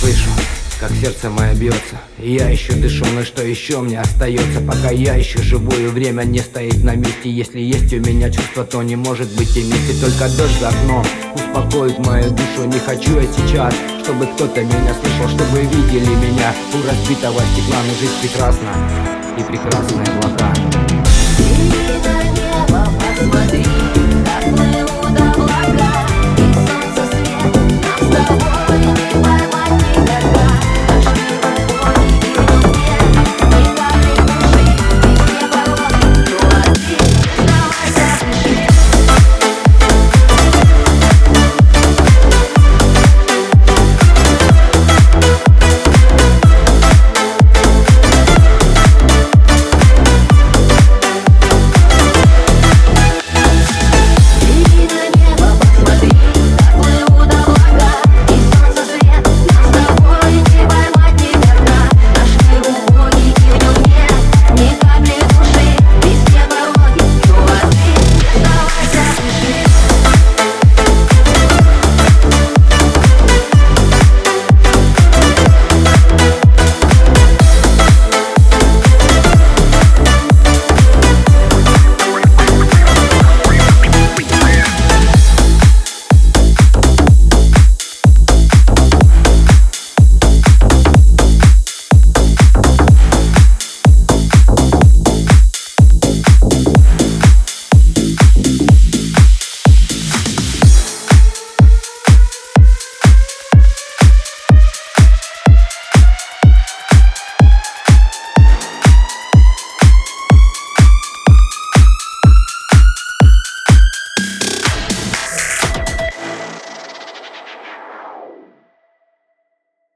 слышу, как сердце мое бьется. Я еще дышу, но что еще мне остается Пока я еще живу и время не стоит на месте. Если есть у меня чувство, то не может быть и вместе Только дождь за окном успокоит мою душу. Не хочу я сейчас, чтобы кто-то меня слышал Чтобы видели меня. У разбитого стекла Но жизнь прекрасна. И прекрасная блага Небо, небо, посмотри.